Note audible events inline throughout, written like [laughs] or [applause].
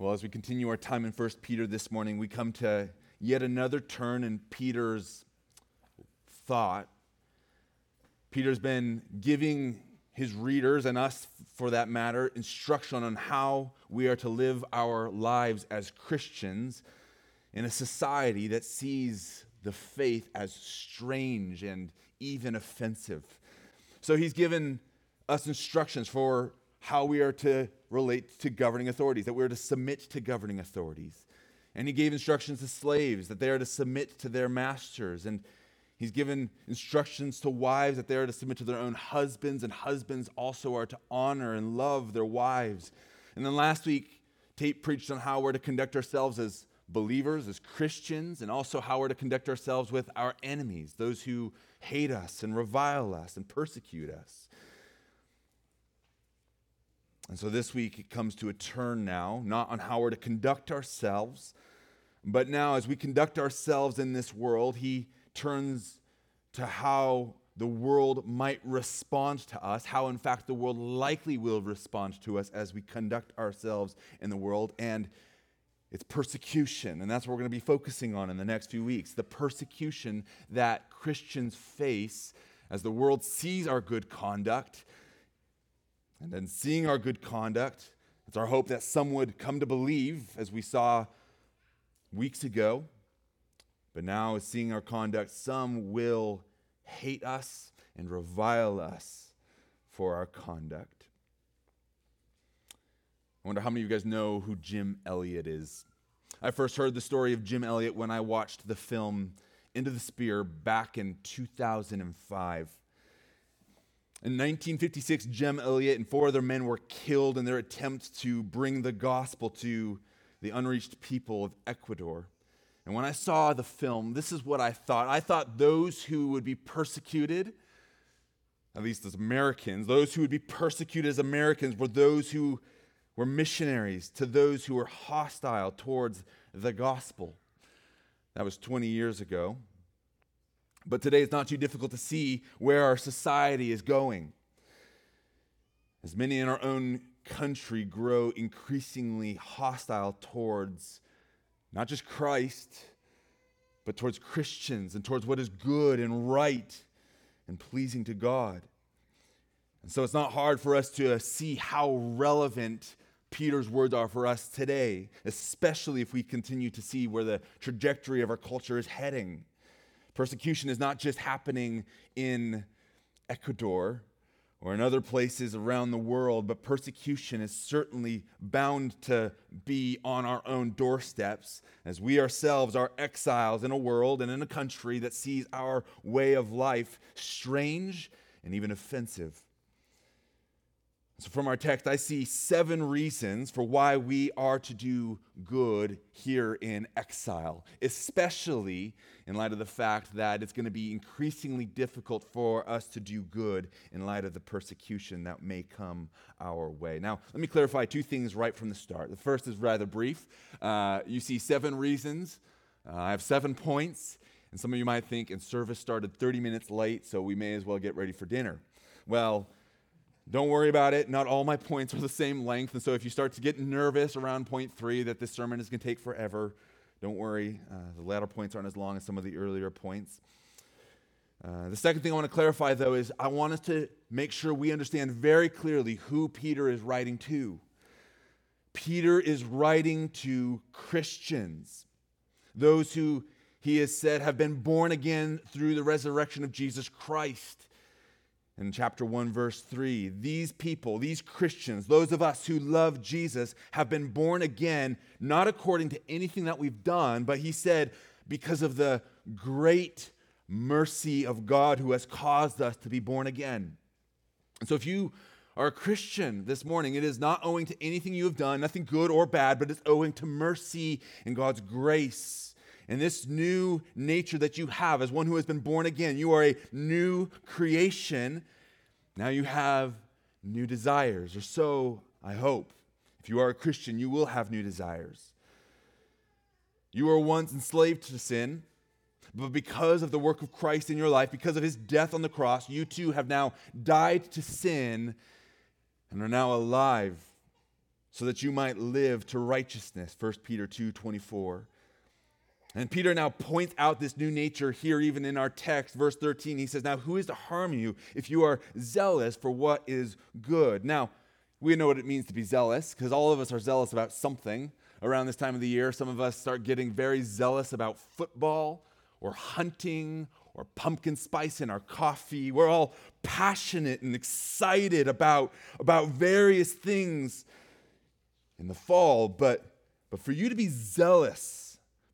Well, as we continue our time in 1 Peter this morning, we come to yet another turn in Peter's thought. Peter's been giving his readers and us, for that matter, instruction on how we are to live our lives as Christians in a society that sees the faith as strange and even offensive. So he's given us instructions for how we are to relate to governing authorities, that we're to submit to governing authorities. And he gave instructions to slaves that they are to submit to their masters. And he's given instructions to wives that they are to submit to their own husbands, and husbands also are to honor and love their wives. And then last week, Tate preached on how we're to conduct ourselves as believers, as Christians, and also how we're to conduct ourselves with our enemies, those who hate us and revile us and persecute us. And so this week it comes to a turn now, not on how we're to conduct ourselves, but now as we conduct ourselves in this world, he turns to how the world might respond to us, how in fact the world likely will respond to us as we conduct ourselves in the world, and it's persecution. And that's what we're going to be focusing on in the next few weeks the persecution that Christians face as the world sees our good conduct and then seeing our good conduct, it's our hope that some would come to believe, as we saw weeks ago. But now, seeing our conduct, some will hate us and revile us for our conduct. I wonder how many of you guys know who Jim Elliot is. I first heard the story of Jim Elliot when I watched the film End of the Spear back in 2005. In 1956, Jim Elliot and four other men were killed in their attempt to bring the gospel to the unreached people of Ecuador. And when I saw the film, this is what I thought. I thought those who would be persecuted, at least as Americans, those who would be persecuted as Americans were those who were missionaries to those who were hostile towards the gospel. That was 20 years ago. But today it's not too difficult to see where our society is going. As many in our own country grow increasingly hostile towards not just Christ, but towards Christians and towards what is good and right and pleasing to God. And so it's not hard for us to see how relevant Peter's words are for us today, especially if we continue to see where the trajectory of our culture is heading. Persecution is not just happening in Ecuador or in other places around the world, but persecution is certainly bound to be on our own doorsteps as we ourselves are exiles in a world and in a country that sees our way of life strange and even offensive. So, from our text, I see seven reasons for why we are to do good here in exile, especially in light of the fact that it's going to be increasingly difficult for us to do good in light of the persecution that may come our way. Now, let me clarify two things right from the start. The first is rather brief. Uh, you see seven reasons. Uh, I have seven points, and some of you might think, and service started 30 minutes late, so we may as well get ready for dinner. Well, don't worry about it. Not all my [laughs] points are the same length. And so if you start to get nervous around point three that this sermon is going to take forever, don't worry. Uh, the latter points aren't as long as some of the earlier points. Uh, the second thing I want to clarify, though, is I want us to make sure we understand very clearly who Peter is writing to. Peter is writing to Christians, those who he has said have been born again through the resurrection of Jesus Christ in chapter 1, verse 3. These people, these Christians, those of us who love Jesus, have been born again, not according to anything that we've done, but he said, because of the great mercy of God who has caused us to be born again. And so if you are a Christian this morning, it is not owing to anything you have done, nothing good or bad, but it's owing to mercy and God's grace. And this new nature that you have as one who has been born again, you are a new creation. Now you have new desires, or so I hope. If you are a Christian, you will have new desires. You were once enslaved to sin, but because of the work of Christ in your life, because of his death on the cross, you too have now died to sin and are now alive so that you might live to righteousness. 1 Peter 2 24. And Peter now points out this new nature here, even in our text, verse 13. He says, Now, who is to harm you if you are zealous for what is good? Now, we know what it means to be zealous because all of us are zealous about something around this time of the year. Some of us start getting very zealous about football or hunting or pumpkin spice in our coffee. We're all passionate and excited about, about various things in the fall, but, but for you to be zealous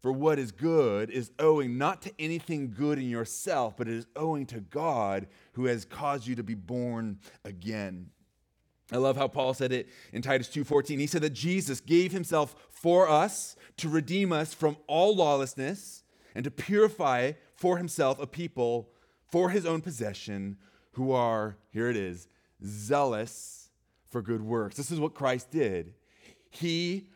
for what is good is owing not to anything good in yourself, but it is owing to God who has caused you to be born again. I love how Paul said it in Titus 2:14. He said that Jesus gave himself for us to redeem us from all lawlessness and to purify for himself a people for his own possession who are, here it is, zealous for good works. This is what Christ did. He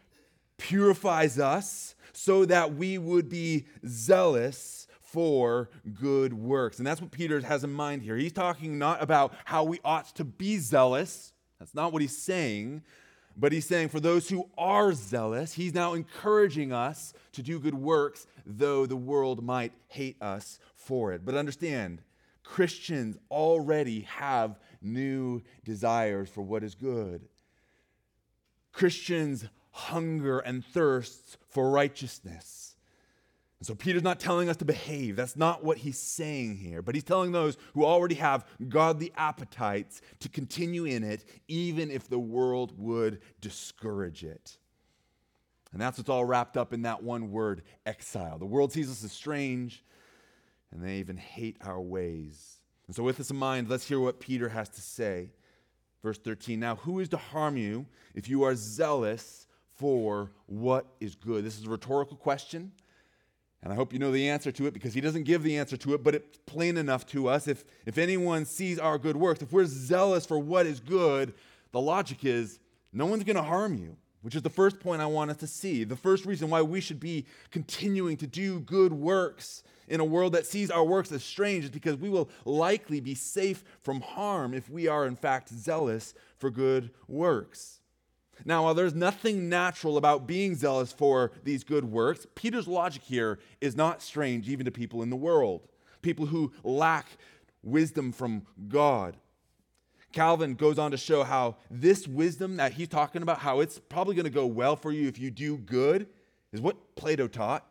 purifies us so that we would be zealous for good works. And that's what Peter has in mind here. He's talking not about how we ought to be zealous. That's not what he's saying. But he's saying for those who are zealous, he's now encouraging us to do good works, though the world might hate us for it. But understand, Christians already have new desires for what is good. Christians hunger and thirsts for righteousness. And so Peter's not telling us to behave. That's not what he's saying here. But he's telling those who already have godly appetites to continue in it, even if the world would discourage it. And that's what's all wrapped up in that one word, exile. The world sees us as strange, and they even hate our ways. And so, with this in mind, let's hear what Peter has to say. Verse 13 Now, who is to harm you if you are zealous for what is good? This is a rhetorical question. And I hope you know the answer to it because he doesn't give the answer to it, but it's plain enough to us. If, if anyone sees our good works, if we're zealous for what is good, the logic is no one's going to harm you, which is the first point I want us to see. The first reason why we should be continuing to do good works in a world that sees our works as strange is because we will likely be safe from harm if we are, in fact, zealous for good works. Now, while there's nothing natural about being zealous for these good works, Peter's logic here is not strange even to people in the world, people who lack wisdom from God. Calvin goes on to show how this wisdom that he's talking about, how it's probably going to go well for you if you do good, is what Plato taught.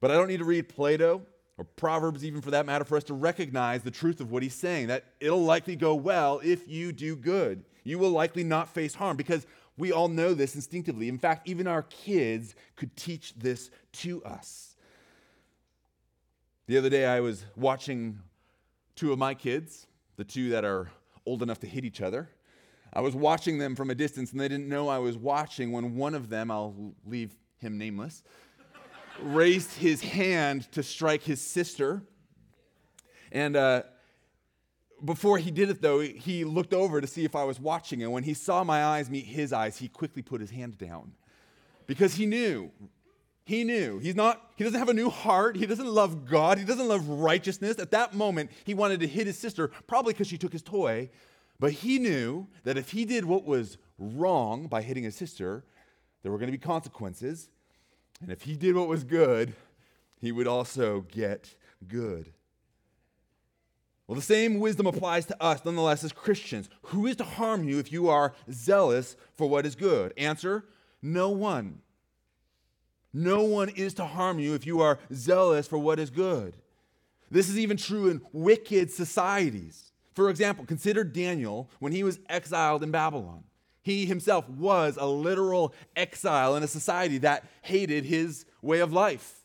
But I don't need to read Plato or Proverbs, even for that matter, for us to recognize the truth of what he's saying that it'll likely go well if you do good. You will likely not face harm because we all know this instinctively. In fact, even our kids could teach this to us. The other day, I was watching two of my kids, the two that are old enough to hit each other. I was watching them from a distance, and they didn't know I was watching when one of them, I'll leave him nameless, [laughs] raised his hand to strike his sister. And uh, before he did it, though, he looked over to see if I was watching. And when he saw my eyes meet his eyes, he quickly put his hand down because he knew. He knew. He's not, he doesn't have a new heart. He doesn't love God. He doesn't love righteousness. At that moment, he wanted to hit his sister, probably because she took his toy. But he knew that if he did what was wrong by hitting his sister, there were going to be consequences. And if he did what was good, he would also get good. Well, the same wisdom applies to us, nonetheless, as Christians. Who is to harm you if you are zealous for what is good? Answer no one. No one is to harm you if you are zealous for what is good. This is even true in wicked societies. For example, consider Daniel when he was exiled in Babylon. He himself was a literal exile in a society that hated his way of life.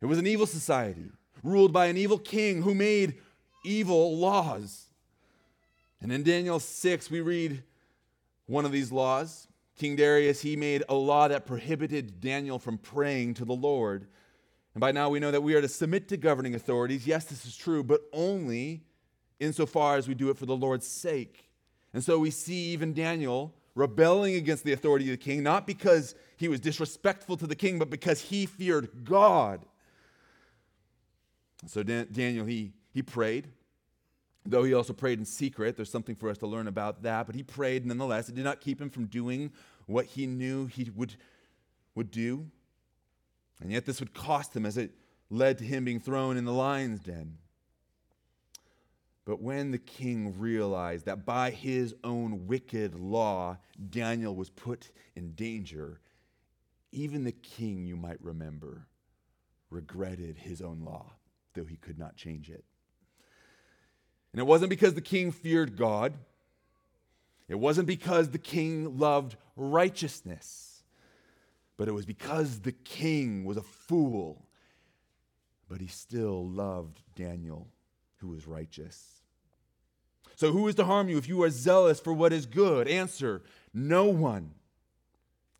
It was an evil society ruled by an evil king who made evil laws. And in Daniel 6, we read one of these laws. King Darius, he made a law that prohibited Daniel from praying to the Lord. And by now we know that we are to submit to governing authorities. Yes, this is true, but only insofar as we do it for the Lord's sake. And so we see even Daniel rebelling against the authority of the king, not because he was disrespectful to the king, but because he feared God. So Daniel, he, he prayed. Though he also prayed in secret, there's something for us to learn about that, but he prayed nonetheless. It did not keep him from doing what he knew he would, would do. And yet, this would cost him as it led to him being thrown in the lion's den. But when the king realized that by his own wicked law, Daniel was put in danger, even the king, you might remember, regretted his own law, though he could not change it. And it wasn't because the king feared God, it wasn't because the king loved righteousness, but it was because the king was a fool, but he still loved Daniel, who was righteous. So, who is to harm you if you are zealous for what is good? Answer no one.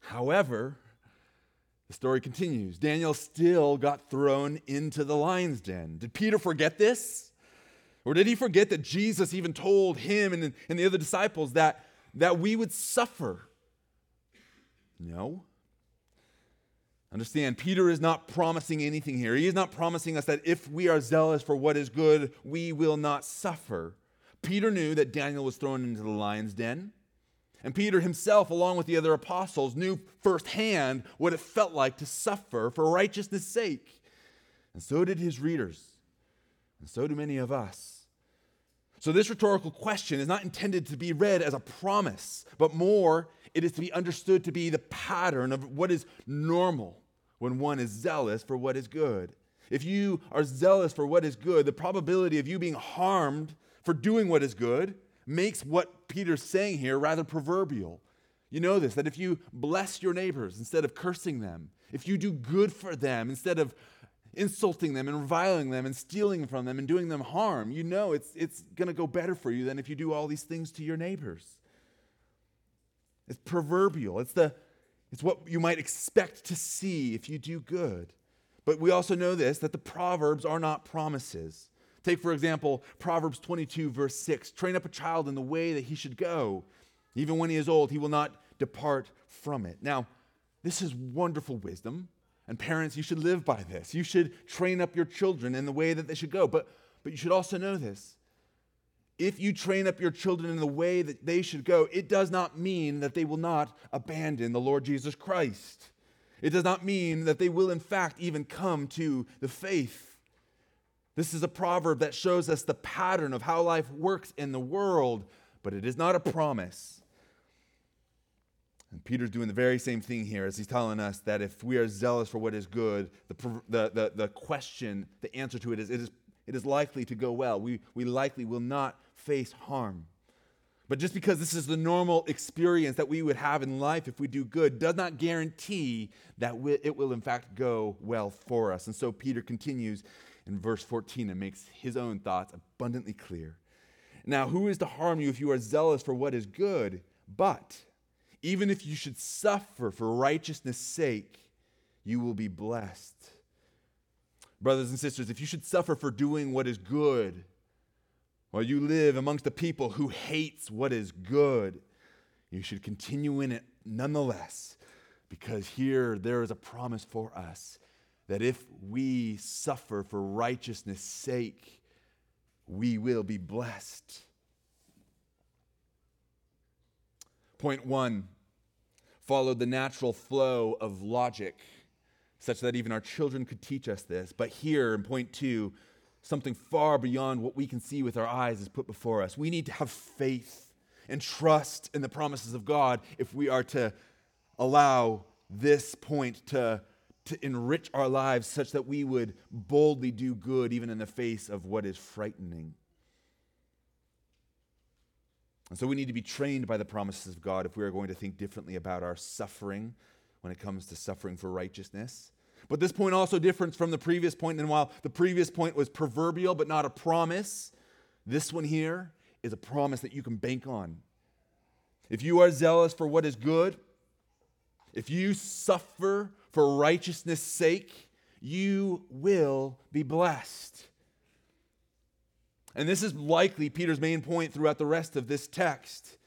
However, the story continues. Daniel still got thrown into the lion's den. Did Peter forget this? Or did he forget that Jesus even told him and, and the other disciples that, that we would suffer? No. Understand, Peter is not promising anything here. He is not promising us that if we are zealous for what is good, we will not suffer. Peter knew that Daniel was thrown into the lion's den. And Peter himself, along with the other apostles, knew firsthand what it felt like to suffer for righteousness' sake. And so did his readers. And so do many of us. So, this rhetorical question is not intended to be read as a promise, but more, it is to be understood to be the pattern of what is normal when one is zealous for what is good. If you are zealous for what is good, the probability of you being harmed for doing what is good makes what Peter's saying here rather proverbial. You know this, that if you bless your neighbors instead of cursing them, if you do good for them instead of insulting them and reviling them and stealing from them and doing them harm, you know it's, it's going to go better for you than if you do all these things to your neighbors. It's proverbial. It's, the, it's what you might expect to see if you do good. But we also know this that the Proverbs are not promises. Take, for example, Proverbs 22, verse 6 train up a child in the way that he should go. Even when he is old, he will not depart from it. Now, this is wonderful wisdom. And parents, you should live by this. You should train up your children in the way that they should go. But, but you should also know this. If you train up your children in the way that they should go, it does not mean that they will not abandon the Lord Jesus Christ. It does not mean that they will, in fact, even come to the faith. This is a proverb that shows us the pattern of how life works in the world, but it is not a promise. And Peter's doing the very same thing here as he's telling us that if we are zealous for what is good, the, the, the, the question, the answer to it is it, is it is likely to go well. We, we likely will not face harm. But just because this is the normal experience that we would have in life if we do good does not guarantee that it will, in fact, go well for us. And so Peter continues in verse 14 and makes his own thoughts abundantly clear. Now, who is to harm you if you are zealous for what is good? But even if you should suffer for righteousness' sake, you will be blessed. Brothers and sisters, if you should suffer for doing what is good, while you live amongst a people who hates what is good, you should continue in it nonetheless, because here there is a promise for us that if we suffer for righteousness' sake, we will be blessed. Point one followed the natural flow of logic, such that even our children could teach us this. But here in point two, something far beyond what we can see with our eyes is put before us. We need to have faith and trust in the promises of God if we are to allow this point to to enrich our lives such that we would boldly do good even in the face of what is frightening. And so we need to be trained by the promises of God if we are going to think differently about our suffering when it comes to suffering for righteousness. But this point also differs from the previous point. and while the previous point was proverbial but not a promise, this one here is a promise that you can bank on. If you are zealous for what is good, if you suffer for righteousness' sake, you will be blessed. And this is likely Peter's main point throughout the rest of this text.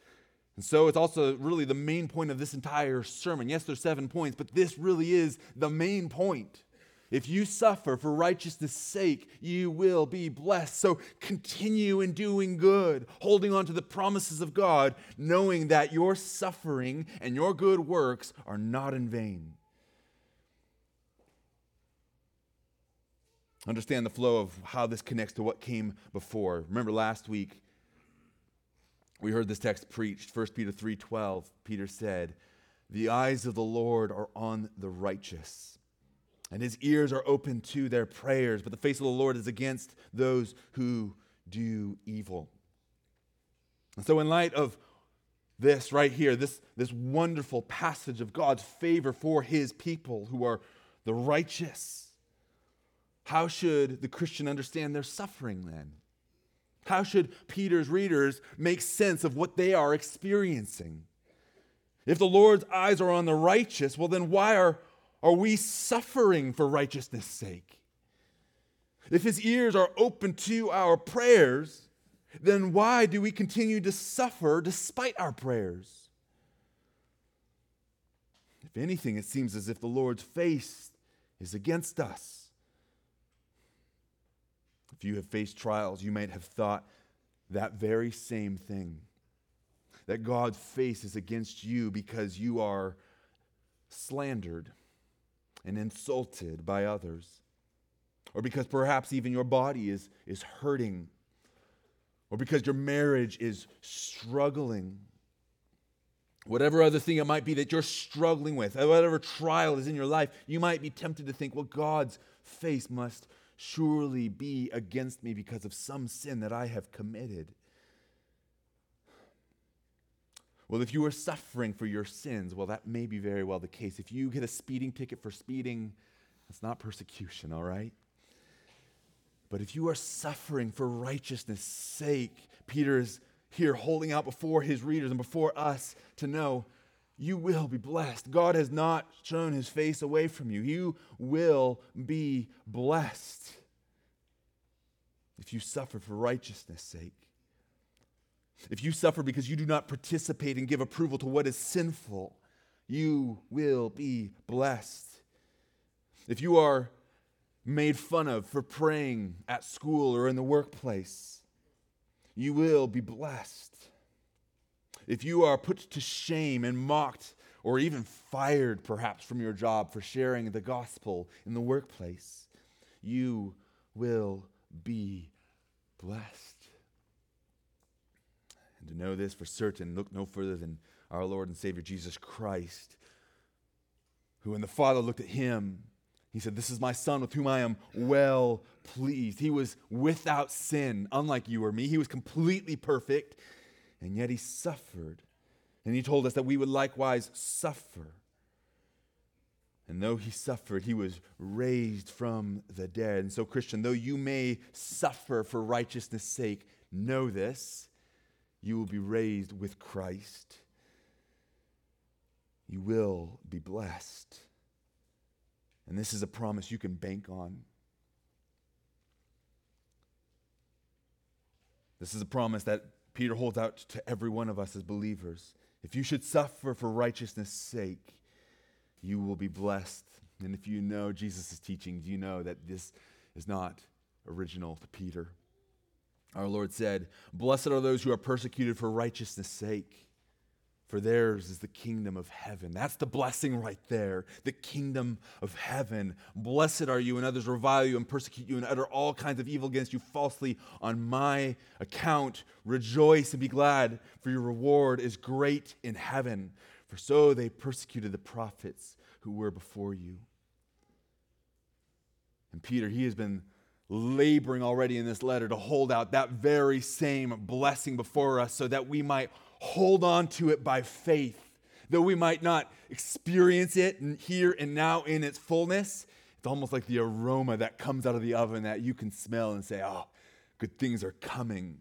And so it's also really the main point of this entire sermon. Yes, there's seven points, but this really is the main point. If you suffer for righteousness' sake, you will be blessed. So continue in doing good, holding on to the promises of God, knowing that your suffering and your good works are not in vain. Understand the flow of how this connects to what came before. Remember last week we heard this text preached, 1 Peter 3:12. Peter said, "The eyes of the Lord are on the righteous." and his ears are open to their prayers, but the face of the Lord is against those who do evil. And so, in light of this right here, this, this wonderful passage of God's favor for his people who are the righteous, how should the Christian understand their suffering then? How should Peter's readers make sense of what they are experiencing? If the Lord's eyes are on the righteous, well, then why are are we suffering for righteousness' sake? If his ears are open to our prayers, then why do we continue to suffer despite our prayers? If anything, it seems as if the Lord's face is against us. If you have faced trials, you might have thought that very same thing that God's face is against you because you are slandered and insulted by others, or because perhaps even your body is, is hurting, or because your marriage is struggling. Whatever other thing it might be that you're struggling with, whatever trial is in your life, you might be tempted to think, well, God's face must surely be against me because of some sin that I have committed. Well, if you are suffering for your sins, well, that may be very well the case. If you get a speeding ticket for speeding, that's not persecution, all right? But if you are suffering for righteousness' sake, Peter is here holding out before his readers and before us to know you will be blessed. God has not shown his face away from you. You will be blessed if you suffer for righteousness' sake. If you suffer because you do not participate and give approval to what is sinful, you will be blessed. If you are made fun of for praying at school or in the workplace, you will be blessed. If you are put to shame and mocked or even fired perhaps from your job for sharing the gospel in the workplace, you will be blessed. And to know this for certain, look no further than our Lord and Savior Jesus Christ, who, when the Father looked at him, he said, This is my Son with whom I am well pleased. He was without sin, unlike you or me. He was completely perfect, and yet he suffered. And he told us that we would likewise suffer. And though he suffered, he was raised from the dead. And so, Christian, though you may suffer for righteousness' sake, know this you will be raised with Christ. You will be blessed. And this is a promise you can bank on. This is a promise that Peter holds out to every one of us as believers. If you should suffer for righteousness' sake, you will be blessed. And if you know Jesus' teachings, you know that this is not original to Peter. Our Lord said, Blessed are those who are persecuted for righteousness' sake, for theirs is the kingdom of heaven. That's the blessing right there, the kingdom of heaven. Blessed are you when others revile you and persecute you and utter all kinds of evil against you falsely on my account. Rejoice and be glad, for your reward is great in heaven. For so they persecuted the prophets who were before you. And Peter, he has been laboring already in this letter to hold out that very same blessing before us so that we might hold on to it by faith. Though we might not experience it here and now in its fullness, it's almost like the aroma that comes out of the oven that you can smell and say, oh, good things are coming.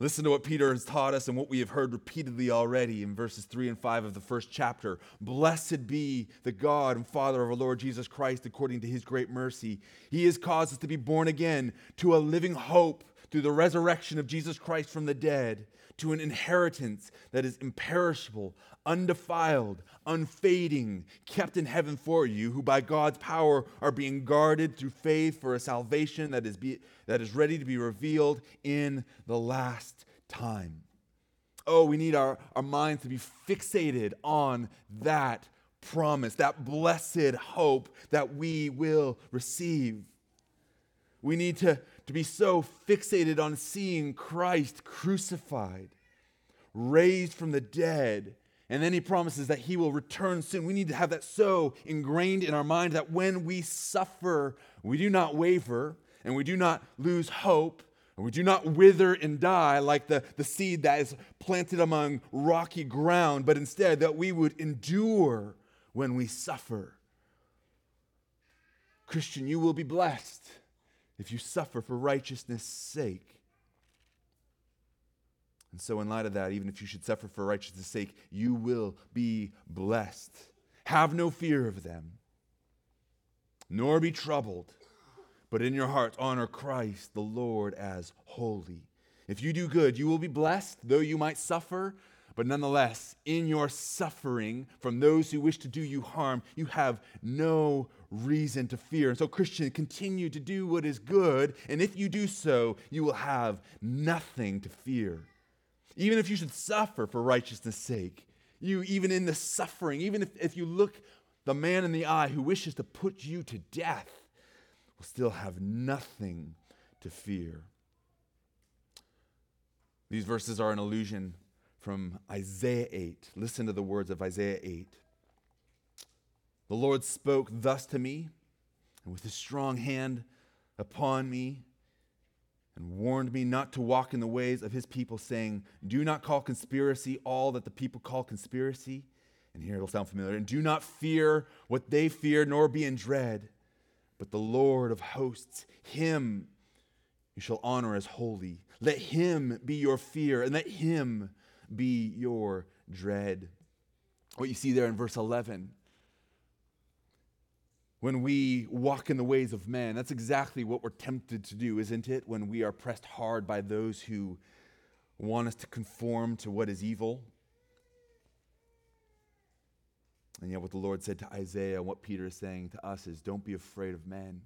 Listen to what Peter has taught us and what we have heard repeatedly already in verses 3 and 5 of the first chapter. Blessed be the God and Father of our Lord Jesus Christ according to his great mercy. He has caused us to be born again to a living hope through the resurrection of Jesus Christ from the dead to an inheritance that is imperishable, undefiled, unfading, kept in heaven for you, who by God's power are being guarded through faith for a salvation that is, be, that is ready to be revealed in the last time. Oh, we need our, our minds to be fixated on that promise, that blessed hope that we will receive. We need to, to be so fixated on seeing Christ crucified, raised from the dead, and then he promises that he will return soon. We need to have that so ingrained in our mind that when we suffer, we do not waver and we do not lose hope and we do not wither and die like the, the seed that is planted among rocky ground, but instead that we would endure when we suffer. Christian, you will be blessed if you suffer for righteousness' sake. And so, in light of that, even if you should suffer for righteousness' sake, you will be blessed. Have no fear of them, nor be troubled, but in your heart honor Christ the Lord as holy. If you do good, you will be blessed, though you might suffer. But nonetheless, in your suffering from those who wish to do you harm, you have no reason to fear. And so, Christian, continue to do what is good. And if you do so, you will have nothing to fear. Even if you should suffer for righteousness' sake, you, even in the suffering, even if, if you look the man in the eye who wishes to put you to death, will still have nothing to fear. These verses are an allusion from Isaiah 8. Listen to the words of Isaiah 8. The Lord spoke thus to me, and with his strong hand upon me, and warned me not to walk in the ways of his people, saying, Do not call conspiracy all that the people call conspiracy. And here it'll sound familiar. And do not fear what they fear, nor be in dread. But the Lord of hosts, him you shall honor as holy. Let him be your fear, and let him be your dread. What you see there in verse 11 when we walk in the ways of men. That's exactly what we're tempted to do, isn't it? When we are pressed hard by those who want us to conform to what is evil. And yet, what the Lord said to Isaiah and what Peter is saying to us is don't be afraid of men.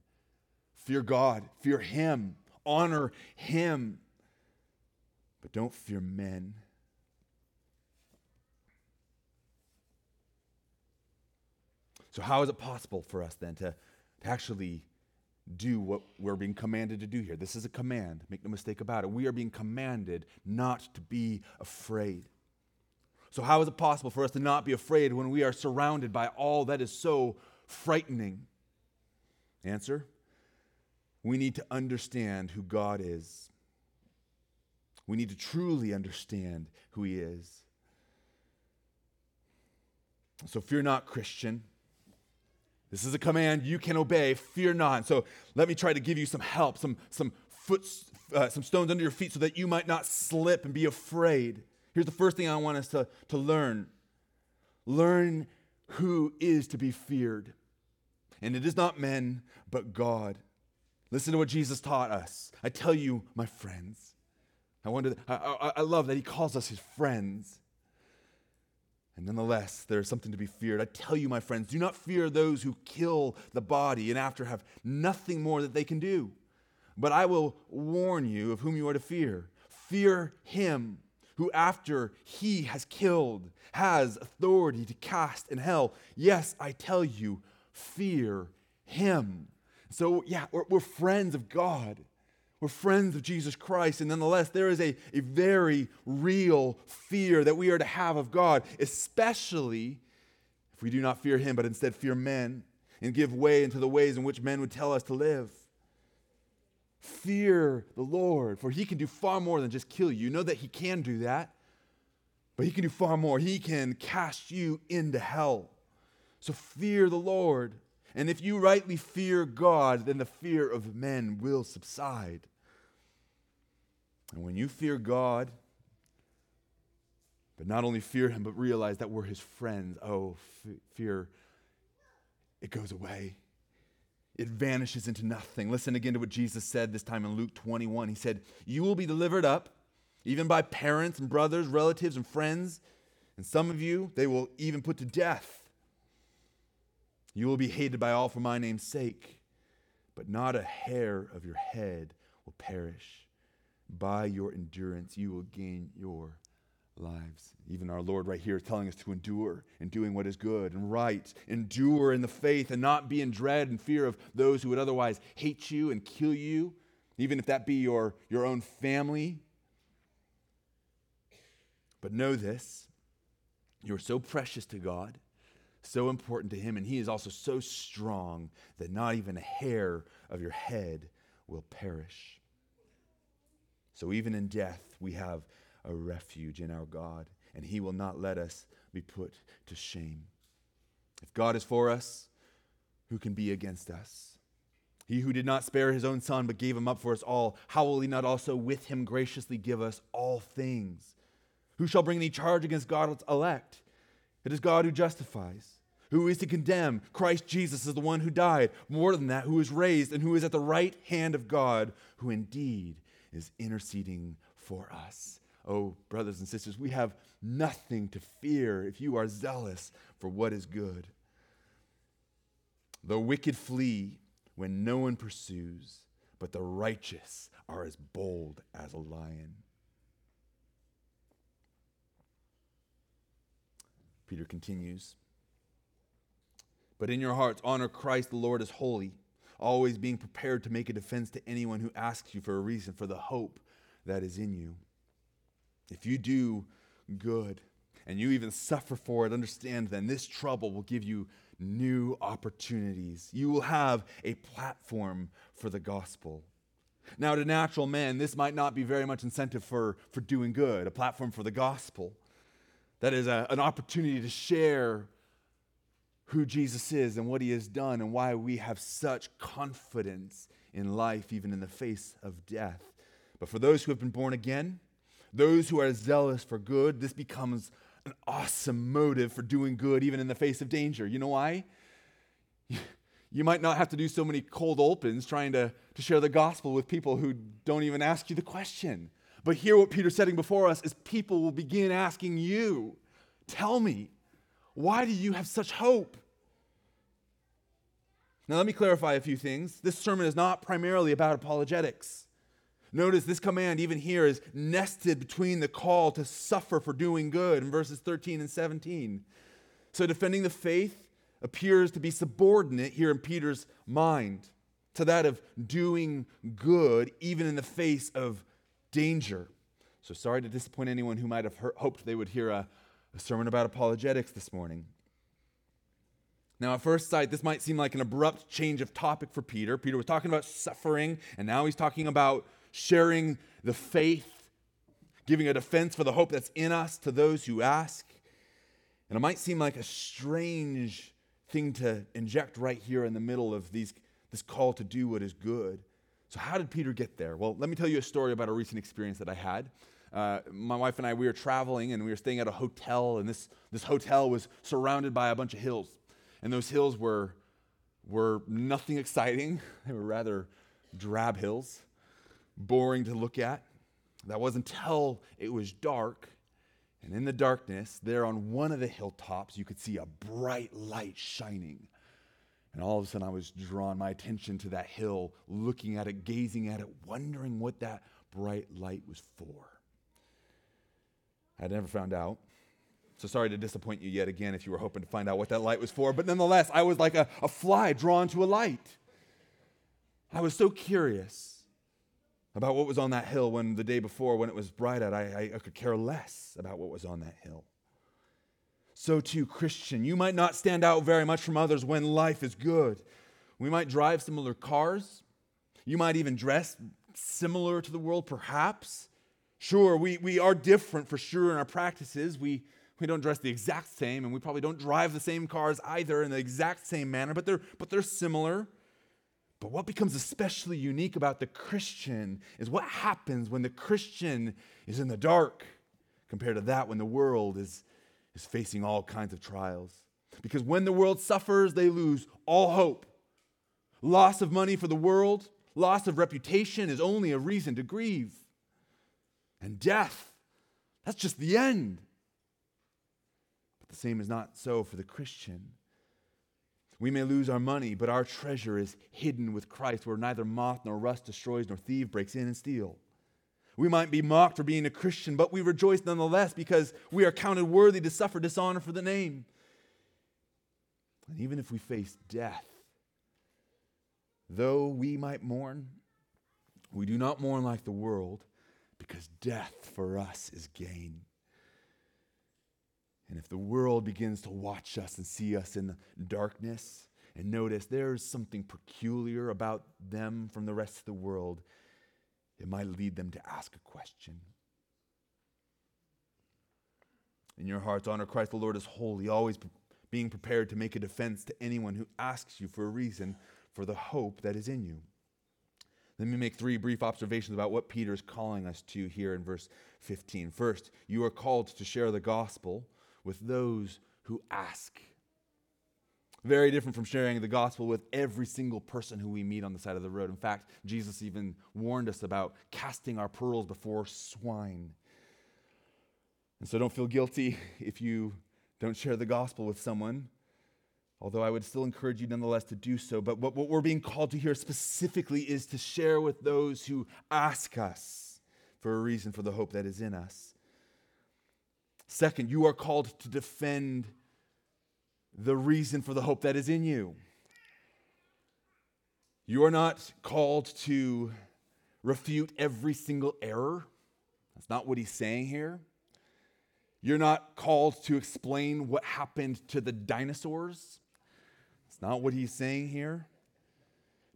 Fear God, fear Him, honor Him, but don't fear men. So, how is it possible for us then to, to actually do what we're being commanded to do here? This is a command, make no mistake about it. We are being commanded not to be afraid. So, how is it possible for us to not be afraid when we are surrounded by all that is so frightening? Answer we need to understand who God is. We need to truly understand who He is. So, fear not, Christian. This is a command you can obey. Fear not. So let me try to give you some help, some, some, foot, uh, some stones under your feet so that you might not slip and be afraid. Here's the first thing I want us to, to learn learn who is to be feared. And it is not men, but God. Listen to what Jesus taught us. I tell you, my friends, I, wonder, I, I, I love that he calls us his friends. And nonetheless, there is something to be feared. I tell you, my friends, do not fear those who kill the body and after have nothing more that they can do. But I will warn you of whom you are to fear. Fear him who, after he has killed, has authority to cast in hell. Yes, I tell you, fear him. So, yeah, we're, we're friends of God. We're friends of Jesus Christ, and nonetheless, there is a, a very real fear that we are to have of God, especially if we do not fear Him, but instead fear men and give way into the ways in which men would tell us to live. Fear the Lord, for He can do far more than just kill you. You know that He can do that, but He can do far more. He can cast you into hell. So fear the Lord. And if you rightly fear God, then the fear of men will subside. And when you fear God, but not only fear Him, but realize that we're His friends, oh, f- fear, it goes away. it vanishes into nothing. Listen again to what Jesus said this time in Luke 21. He said, You will be delivered up, even by parents and brothers, relatives and friends, and some of you they will even put to death. You will be hated by all for my name's sake, but not a hair of your head will perish. By your endurance, you will gain your lives. Even our Lord, right here, is telling us to endure in doing what is good and right. Endure in the faith and not be in dread and fear of those who would otherwise hate you and kill you, even if that be your, your own family. But know this you're so precious to God, so important to Him, and He is also so strong that not even a hair of your head will perish. So even in death, we have a refuge in our God, and He will not let us be put to shame. If God is for us, who can be against us? He who did not spare his own son, but gave him up for us all, how will he not also with him graciously give us all things? Who shall bring any charge against God's elect? It is God who justifies. Who is to condemn? Christ Jesus is the one who died. More than that, who is raised and who is at the right hand of God, who indeed is interceding for us. Oh, brothers and sisters, we have nothing to fear if you are zealous for what is good. The wicked flee when no one pursues, but the righteous are as bold as a lion. Peter continues. But in your hearts, honor Christ the Lord as holy, always being prepared to make a defense to anyone who asks you for a reason for the hope that is in you. If you do good and you even suffer for it, understand then this trouble will give you new opportunities. You will have a platform for the gospel. Now, to natural men, this might not be very much incentive for, for doing good, a platform for the gospel. That is a, an opportunity to share who Jesus is and what he has done and why we have such confidence in life, even in the face of death. But for those who have been born again, those who are zealous for good, this becomes an awesome motive for doing good, even in the face of danger. You know why? You might not have to do so many cold opens trying to, to share the gospel with people who don't even ask you the question. But here, what Peter's setting before us is people will begin asking you, Tell me, why do you have such hope? Now, let me clarify a few things. This sermon is not primarily about apologetics. Notice this command, even here, is nested between the call to suffer for doing good in verses 13 and 17. So, defending the faith appears to be subordinate here in Peter's mind to that of doing good, even in the face of danger. So, sorry to disappoint anyone who might have hoped they would hear a, a sermon about apologetics this morning. Now, at first sight, this might seem like an abrupt change of topic for Peter. Peter was talking about suffering, and now he's talking about sharing the faith, giving a defense for the hope that's in us to those who ask. And it might seem like a strange thing to inject right here in the middle of these, this call to do what is good. So, how did Peter get there? Well, let me tell you a story about a recent experience that I had. Uh, my wife and I, we were traveling and we were staying at a hotel, and this, this hotel was surrounded by a bunch of hills. And those hills were, were nothing exciting, [laughs] they were rather drab hills boring to look at. That wasn't until it was dark. And in the darkness, there on one of the hilltops, you could see a bright light shining. And all of a sudden, I was drawn my attention to that hill, looking at it, gazing at it, wondering what that bright light was for. I'd never found out. So sorry to disappoint you yet again if you were hoping to find out what that light was for. But nonetheless, I was like a, a fly drawn to a light. I was so curious about what was on that hill when the day before, when it was bright out, I, I, could care less about what was on that hill. So, too, Christian, you might not stand out very much from others when life is good. We might drive similar cars. You might even dress similar to the world, perhaps. Sure, we, we are different for sure in our practices. We, we don't dress the exact same, and we probably don't drive the same cars either in the exact same manner, but they're, but they're similar. But what becomes especially unique about the Christian is what happens when the Christian is in the dark compared to that when the world is, is facing all kinds of trials. Because when the world suffers, they lose all hope. Loss of money for the world, loss of reputation is only a reason to grieve. And death, that's just the end. The same is not so for the Christian. We may lose our money, but our treasure is hidden with Christ, where neither moth nor rust destroys nor thief breaks in and steal. We might be mocked for being a Christian, but we rejoice nonetheless because we are counted worthy to suffer dishonor for the name. And even if we face death, though we might mourn, we do not mourn like the world because death for us is gain. And if the world begins to watch us and see us in the darkness and notice there's something peculiar about them from the rest of the world, it might lead them to ask a question. In your hearts, honor Christ the Lord is holy, always being prepared to make a defense to anyone who asks you for a reason for the hope that is in you. Let me make three brief observations about what Peter is calling us to here in verse 15. First, you are called to share the gospel with those who ask. Very different from sharing the gospel with every single person who we meet on the side of the road. In fact, Jesus even warned us about casting our pearls before swine. And so don't feel guilty if you don't share the gospel with someone, although I would still encourage you nonetheless to do so. But what, what we're being called to here specifically is to share with those who ask us for a reason for the hope that is in us. Second, you are called to defend the reason for the hope that is in you. You are not called to refute every single error. That's not what he's saying here. You're not called to explain what happened to the dinosaurs. That's not what he's saying here.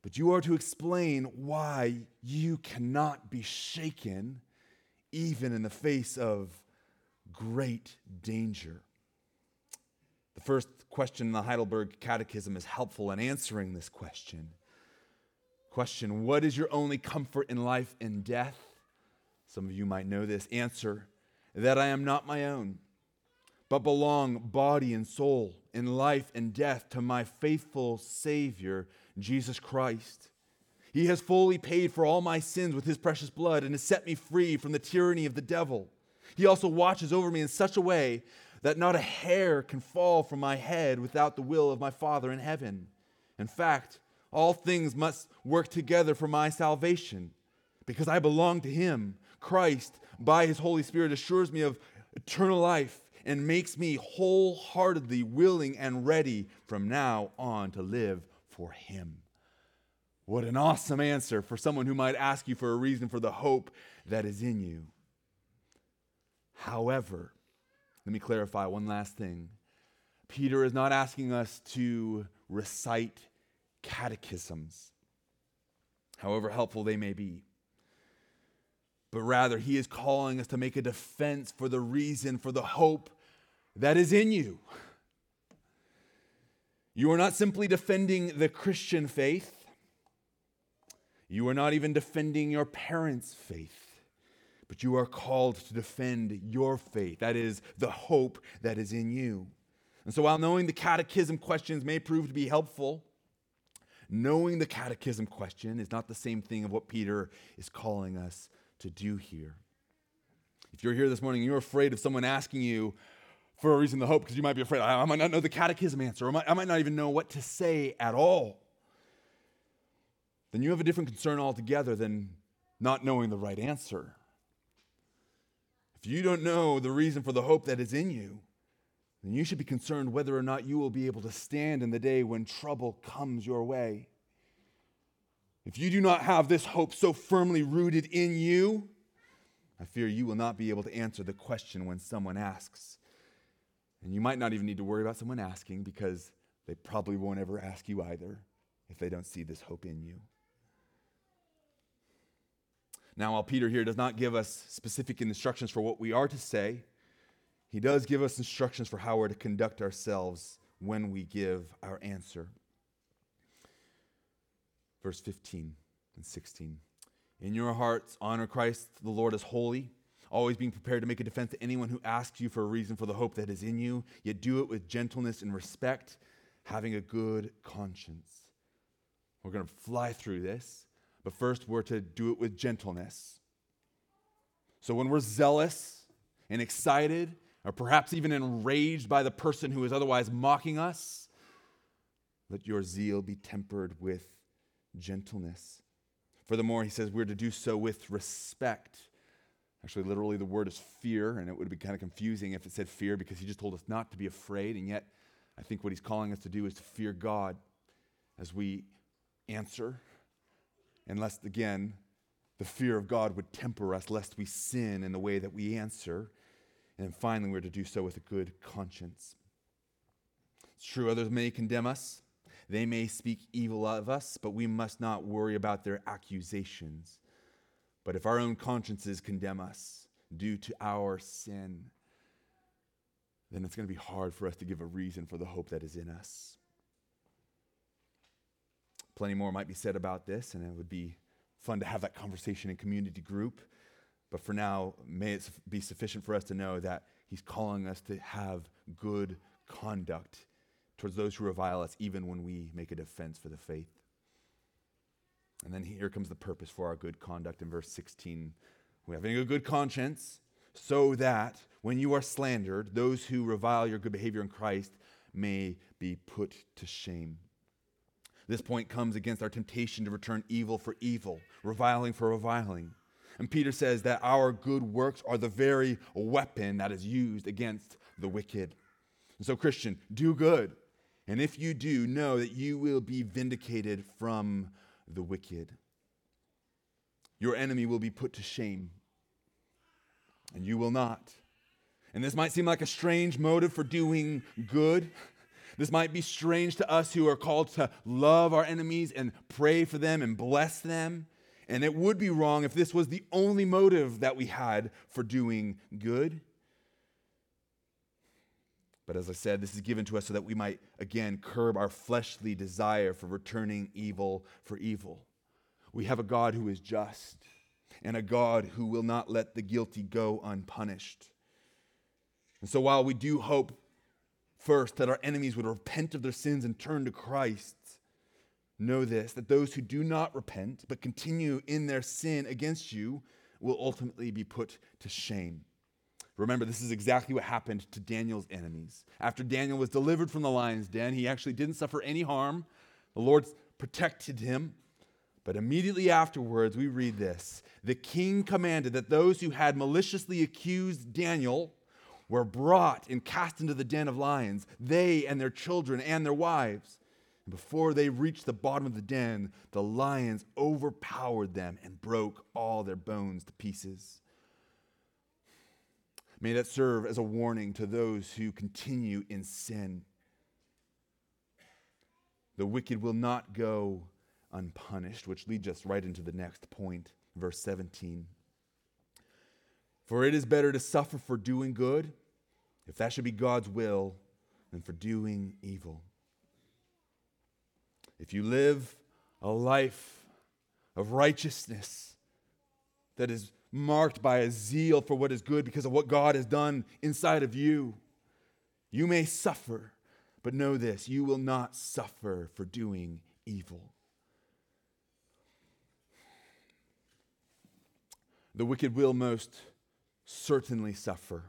But you are to explain why you cannot be shaken even in the face of great danger. The first question in the Heidelberg Catechism is helpful in answering this question. Question What is your only comfort in life and death? Some of you might know this. Answer That I am not my own, but belong body and soul, in life and death, to my faithful Savior, Jesus Christ. He has fully paid for all my sins with his precious blood and has set me free from the tyranny of the devil. He also watches over me in such a way that not a hair can fall from my head without the will of my Father in heaven. In fact, all things must work together for my salvation because I belong to Him. Christ, by His Holy Spirit, assures me of eternal life and makes me wholeheartedly willing and ready from now on to live for Him. What an awesome answer for someone who might ask you for a reason for the hope that is in you. However, let me clarify one last thing. Peter is not asking us to recite catechisms, however helpful they may be. But rather, he is calling us to make a defense for the reason, for the hope that is in you. You are not simply defending the Christian faith, you are not even defending your parents' faith but you are called to defend your faith. That is the hope that is in you. And so, while knowing the catechism questions may prove to be helpful, knowing the catechism question is not the same thing of what Peter is calling us to do here. If you're here this morning and you're afraid of someone asking you for a reason to hope, because you might be afraid, I might not know the catechism answer, or I might not even know what to say at all, then you have a different concern altogether than not knowing the right answer. If you don't know the reason for the hope that is in you, then you should be concerned whether or not you will be able to stand in the day when trouble comes your way. If you do not have this hope so firmly rooted in you, I fear you will not be able to answer the question when someone asks. And you might not even need to worry about someone asking because they probably won't ever ask you either if they don't see this hope in you. Now, while Peter here does not give us specific instructions for what we are to say, he does give us instructions for how we're to conduct ourselves when we give our answer. Verse 15 and 16. In your hearts, honor Christ the Lord as holy, always being prepared to make a defense to anyone who asks you for a reason for the hope that is in you, yet do it with gentleness and respect, having a good conscience We're going to fly through this, but first we're to do it with gentleness. So when we're zealous and excited, or perhaps even enraged by the person who is otherwise mocking us, let your zeal be tempered with gentleness. Furthermore, he says we're to do so with respect. Actually, literally, the word is fear, and it would be kind of confusing if it said fear because he just told us not to be afraid, and yet I think what he's calling us to do is to fear God as we answer, and lest, again, the fear of God would temper us, lest we sin in the way that we answer. And then finally, we're to do so with a good conscience. It's true, others may condemn us, they may speak evil of us, but we must not worry about their accusations. But if our own consciences condemn us due to our sin, then it's going to be hard for us to give a reason for the hope that is in us. Plenty more might be said about this, and it would be fun to have that conversation in community group. But for now, may it be sufficient for us to know that He's calling us to have good conduct towards those who revile us, even when we make a defense for the faith. And then here comes the purpose for our good conduct in verse 16. We're having a good conscience so that when you are slandered, those who revile your good behavior in Christ may be put to shame. This point comes against our temptation to return evil for evil, reviling for reviling. And Peter says that our good works are the very weapon that is used against the wicked. And so, Christian, do good. And if you do, know that you will be vindicated from the wicked. Your enemy will be put to shame, and you will not. And this might seem like a strange motive for doing good. This might be strange to us who are called to love our enemies and pray for them and bless them. And it would be wrong if this was the only motive that we had for doing good. But as I said, this is given to us so that we might, again, curb our fleshly desire for returning evil for evil. We have a God who is just and a God who will not let the guilty go unpunished. And so while we do hope first that our enemies would repent of their sins and turn to Christ, know this that those who do not repent but continue in their sin against you will ultimately be put to shame. Remember, this is exactly what happened to Daniel's enemies. After Daniel was delivered from the lion's den, he actually didn't suffer any harm. The Lord protected him. But immediately afterwards, we read this The king commanded that those who had maliciously accused Daniel were brought and cast into the den of lions, they and their children and their wives. And before they reached the bottom of the den, the lions overpowered them and broke all their bones to pieces. May that serve as a warning to those who continue in sin. The wicked will not go unpunished, which leads us right into the next point, verse 17. For it is better to suffer for doing good, if that should be God's will, than for doing evil. If you live a life of righteousness that is marked by a zeal for what is good because of what God has done inside of you. You may suffer, but know this you will not suffer for doing evil. The wicked will most certainly suffer.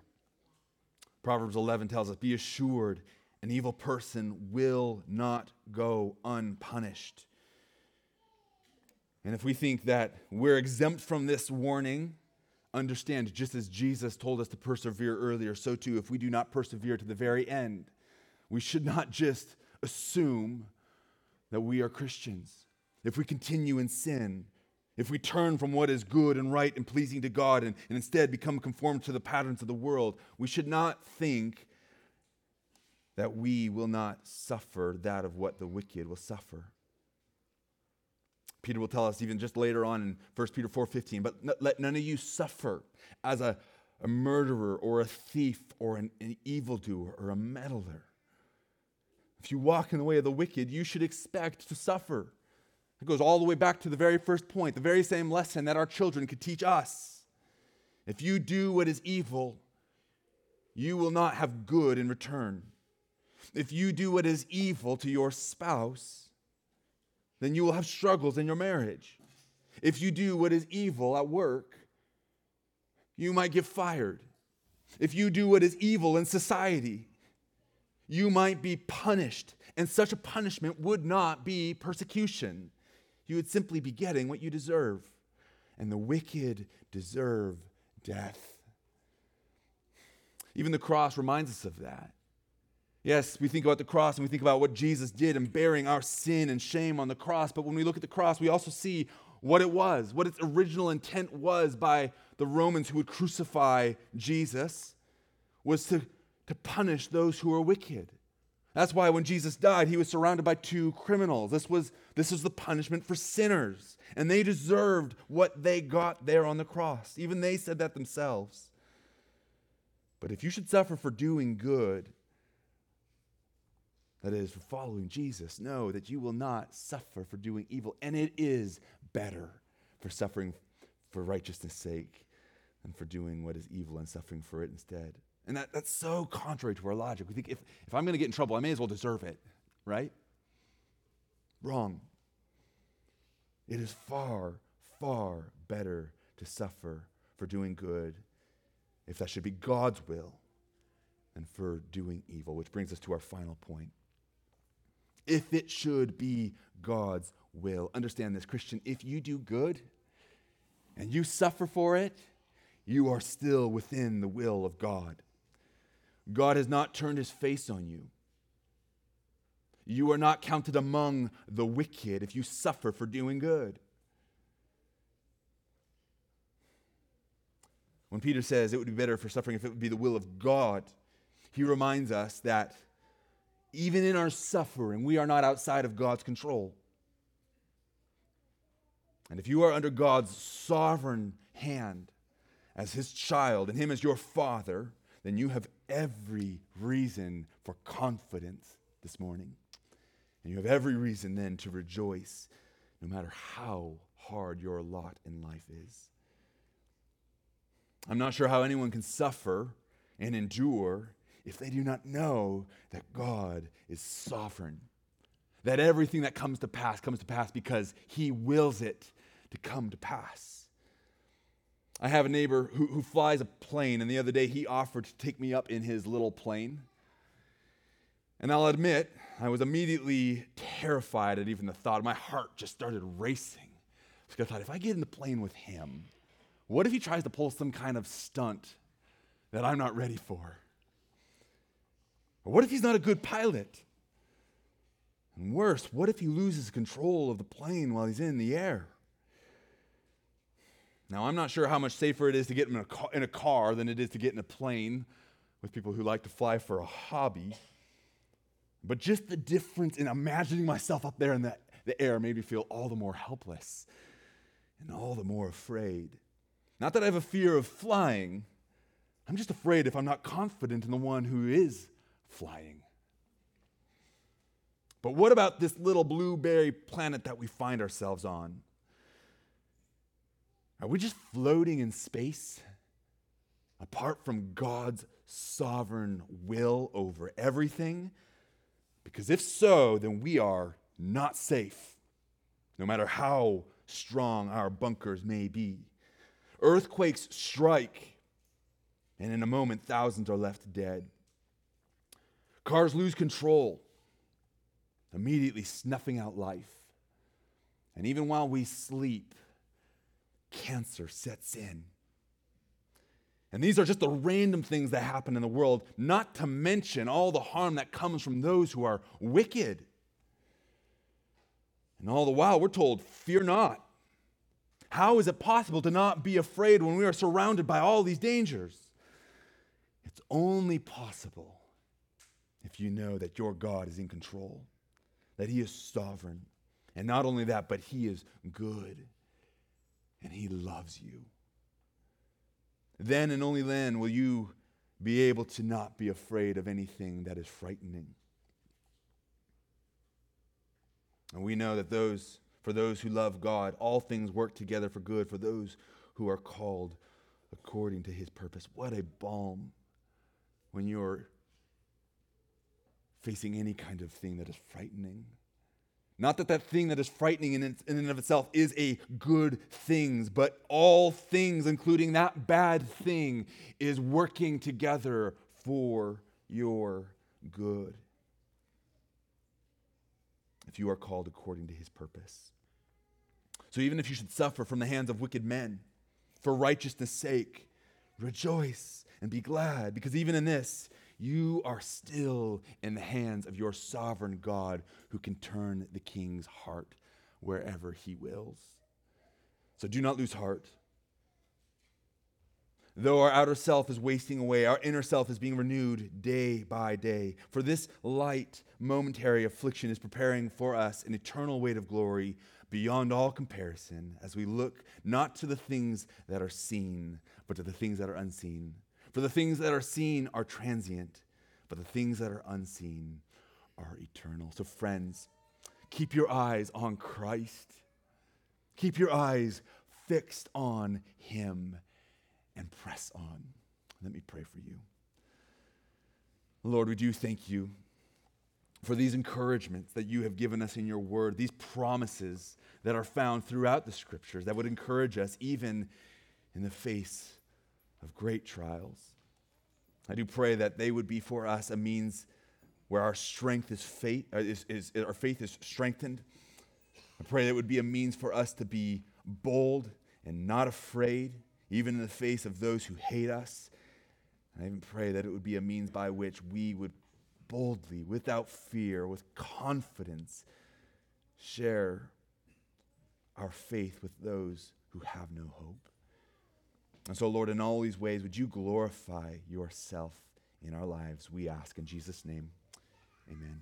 Proverbs 11 tells us Be assured, an evil person will not go unpunished. And if we think that we're exempt from this warning, understand just as Jesus told us to persevere earlier, so too, if we do not persevere to the very end, we should not just assume that we are Christians. If we continue in sin, if we turn from what is good and right and pleasing to God and, and instead become conformed to the patterns of the world, we should not think that we will not suffer that of what the wicked will suffer. Peter will tell us even just later on in 1 Peter 4:15, but let none of you suffer as a, a murderer or a thief or an, an evildoer or a meddler. If you walk in the way of the wicked, you should expect to suffer. It goes all the way back to the very first point, the very same lesson that our children could teach us. If you do what is evil, you will not have good in return. If you do what is evil to your spouse, then you will have struggles in your marriage. If you do what is evil at work, you might get fired. If you do what is evil in society, you might be punished. And such a punishment would not be persecution. You would simply be getting what you deserve. And the wicked deserve death. Even the cross reminds us of that. Yes, we think about the cross and we think about what Jesus did in bearing our sin and shame on the cross, but when we look at the cross, we also see what it was, what its original intent was by the Romans who would crucify Jesus, was to, to punish those who were wicked. That's why when Jesus died, he was surrounded by two criminals. This was, this was the punishment for sinners, and they deserved what they got there on the cross. Even they said that themselves. But if you should suffer for doing good, that is, for following Jesus, know that you will not suffer for doing evil. And it is better for suffering for righteousness' sake than for doing what is evil and suffering for it instead. And that, that's so contrary to our logic. We think if, if I'm going to get in trouble, I may as well deserve it, right? Wrong. It is far, far better to suffer for doing good if that should be God's will than for doing evil, which brings us to our final point if it should be God's will. Understand this, Christian, if you do good and you suffer for it, you are still within the will of God. God has not turned his face on you. You are not counted among the wicked if you suffer for doing good. When Peter says it would be better for suffering if it would be the will of God, he reminds us that even in our suffering, we are not outside of God's control. And if you are under God's sovereign hand as his child and him as your father, then you have every reason for confidence this morning. And you have every reason then to rejoice, no matter how hard your lot in life is. I'm not sure how anyone can suffer and endure if they do not know that God is sovereign, that everything that comes to pass comes to pass because He wills it to come to pass. I have a neighbor who, who flies a plane, and the other day he offered to take me up in his little plane. And I'll admit, I was immediately terrified at even the thought. My heart just started racing. Because I thought, if I get in the plane with him, what if he tries to pull some kind of stunt that I'm not ready for? Or what if he's not a good pilot? And worse, what if he loses control of the plane while he's in the air? Now, I'm not sure how much safer it is to get in a, car, in a car than it is to get in a plane with people who like to fly for a hobby. But just the difference in imagining myself up there in the, the air made me feel all the more helpless and all the more afraid. Not that I have a fear of flying, I'm just afraid if I'm not confident in the one who is flying. But what about this little blueberry planet that we find ourselves on? Are we just floating in space apart from God's sovereign will over everything? Because if so, then we are not safe, no matter how strong our bunkers may be. Earthquakes strike, and in a moment, thousands are left dead. Cars lose control, immediately snuffing out life. And even while we sleep, cancer sets in. And these are just the random things that happen in the world, not to mention all the harm that comes from those who are wicked. And all the while, we're told, fear not. How is it possible to not be afraid when we are surrounded by all these dangers? It's only possible if you know that your God is in control, that He is sovereign. And not only that, but He is good and He loves you. Then and only then will you be able to not be afraid of anything that is frightening. And we know that those, for those who love God, all things work together for good for those who are called according to his purpose. What a balm when you're facing any kind of thing that is frightening. Not that that thing that is frightening in, and of itself is a good thing, but all things, including that bad thing, is working together for your good. If you are called according to his purpose. So even if you should suffer from the hands of wicked men for righteousness' sake, rejoice and be glad, because even in this, you are still in the hands of your sovereign God who can turn the king's heart wherever he wills. So do not lose heart. Though our outer self is wasting away, our inner self is being renewed day by day. For this light, momentary affliction is preparing for us an eternal weight of glory beyond all comparison as we look not to the things that are seen, but to the things that are unseen. For the things that are seen are transient, but the things that are unseen are eternal. So, friends, keep your eyes on Christ. Keep your eyes fixed on Him and press on. Let me pray for you. Lord, we do thank you for these encouragements that you have given us in your word, these promises that are found throughout the scriptures that would encourage us even in the face of great trials. I do pray that they would be for us a means where our strength is faith, uh, is, is, our faith is strengthened. I pray that it would be a means for us to be bold and not afraid, even in the face of those who hate us. I even pray that it would be a means by which we would boldly, without fear, with confidence, share our faith with those who have no hope. And so, Lord, in all these ways, would you glorify yourself in our lives? We ask in Jesus' name. Amen.